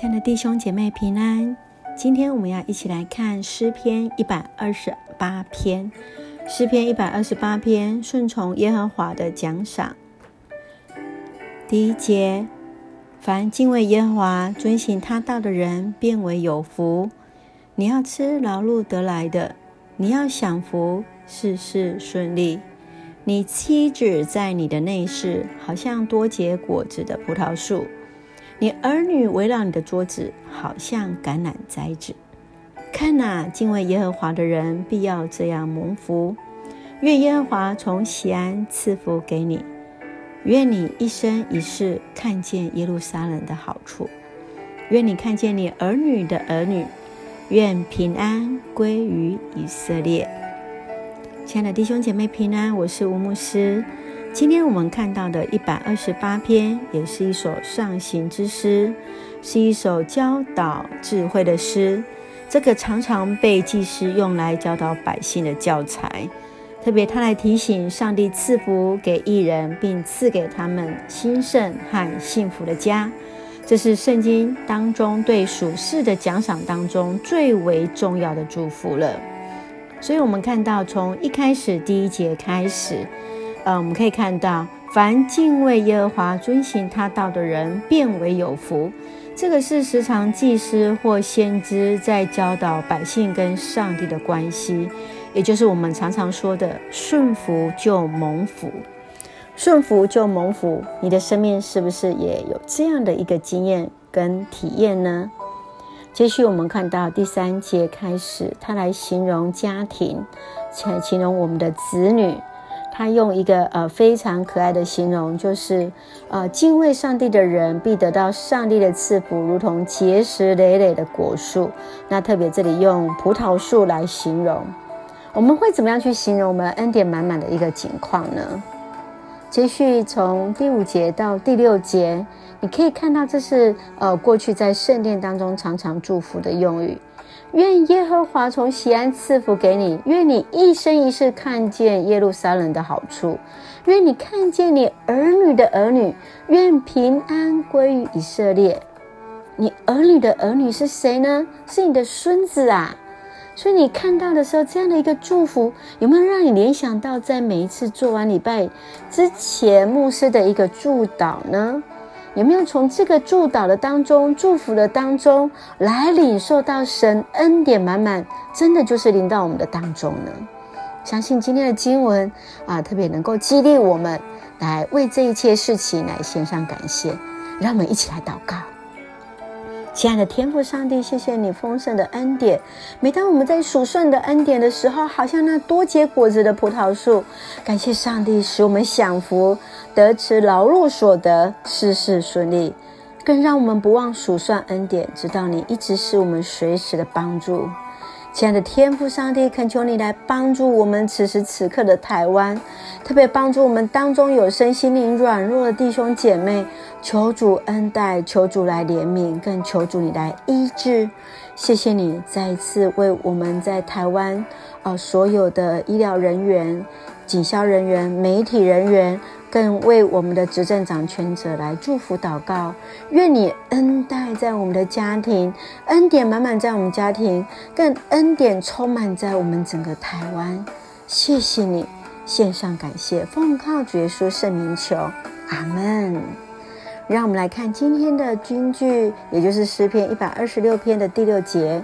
亲爱的弟兄姐妹平安，今天我们要一起来看诗篇一百二十八篇。诗篇一百二十八篇，顺从耶和华的奖赏。第一节：凡敬畏耶和华、遵行他道的人，变为有福。你要吃劳碌得来的，你要享福，事事顺利。你妻子在你的内室，好像多结果子的葡萄树。你儿女围绕你的桌子，好像橄榄栽子。看哪，敬畏耶和华的人必要这样蒙福。愿耶和华从西安赐福给你。愿你一生一世看见耶路撒冷的好处。愿你看见你儿女的儿女。愿平安归于以色列。亲爱的弟兄姐妹平安，我是吴牧师。今天我们看到的一百二十八篇，也是一首上行之诗，是一首教导智慧的诗。这个常常被祭司用来教导百姓的教材，特别他来提醒上帝赐福给艺人，并赐给他们兴盛和幸福的家。这是圣经当中对属世的奖赏当中最为重要的祝福了。所以，我们看到从一开始第一节开始。呃，我们可以看到，凡敬畏耶和华、遵行他道的人，变为有福。这个是时常祭司或先知在教导百姓跟上帝的关系，也就是我们常常说的“顺服就蒙福”。顺服就蒙福，你的生命是不是也有这样的一个经验跟体验呢？接续我们看到第三节开始，他来形容家庭，来形容我们的子女。他用一个呃非常可爱的形容，就是呃敬畏上帝的人必得到上帝的赐福，如同结实累累的果树。那特别这里用葡萄树来形容，我们会怎么样去形容我们恩典满满的一个景况呢？接续从第五节到第六节，你可以看到这是呃过去在圣殿当中常常祝福的用语。愿耶和华从西安赐福给你，愿你一生一世看见耶路撒冷的好处，愿你看见你儿女的儿女，愿平安归于以色列。你儿女的儿女是谁呢？是你的孙子啊！所以你看到的时候，这样的一个祝福，有没有让你联想到在每一次做完礼拜之前牧师的一个祝祷呢？有没有从这个祝祷的当中、祝福的当中来领受到神恩典满满，真的就是临到我们的当中呢？相信今天的经文啊，特别能够激励我们来为这一切事情来献上感谢。让我们一起来祷告。亲爱的天父上帝，谢谢你丰盛的恩典。每当我们在数算的恩典的时候，好像那多结果子的葡萄树。感谢上帝使我们享福，得持劳碌所得，事事顺利。更让我们不忘数算恩典，直到你一直是我们随时的帮助。亲爱的天父上帝，恳求你来帮助我们此时此刻的台湾，特别帮助我们当中有身心灵软弱的弟兄姐妹。求主恩待，求主来怜悯，更求主你来医治。谢谢你再一次为我们在台湾啊所有的医疗人员、警消人员、媒体人员，更为我们的执政掌权者来祝福祷告。愿你恩待在我们的家庭，恩典满满在我们家庭，更恩典充满在我们整个台湾。谢谢你，献上感谢，奉靠主耶稣圣名求，阿门。让我们来看今天的军句，也就是诗篇一百二十六篇的第六节：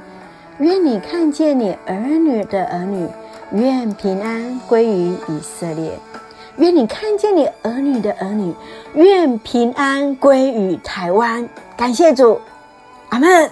愿你看见你儿女的儿女，愿平安归于以色列；愿你看见你儿女的儿女，愿平安归于台湾。感谢主，阿门。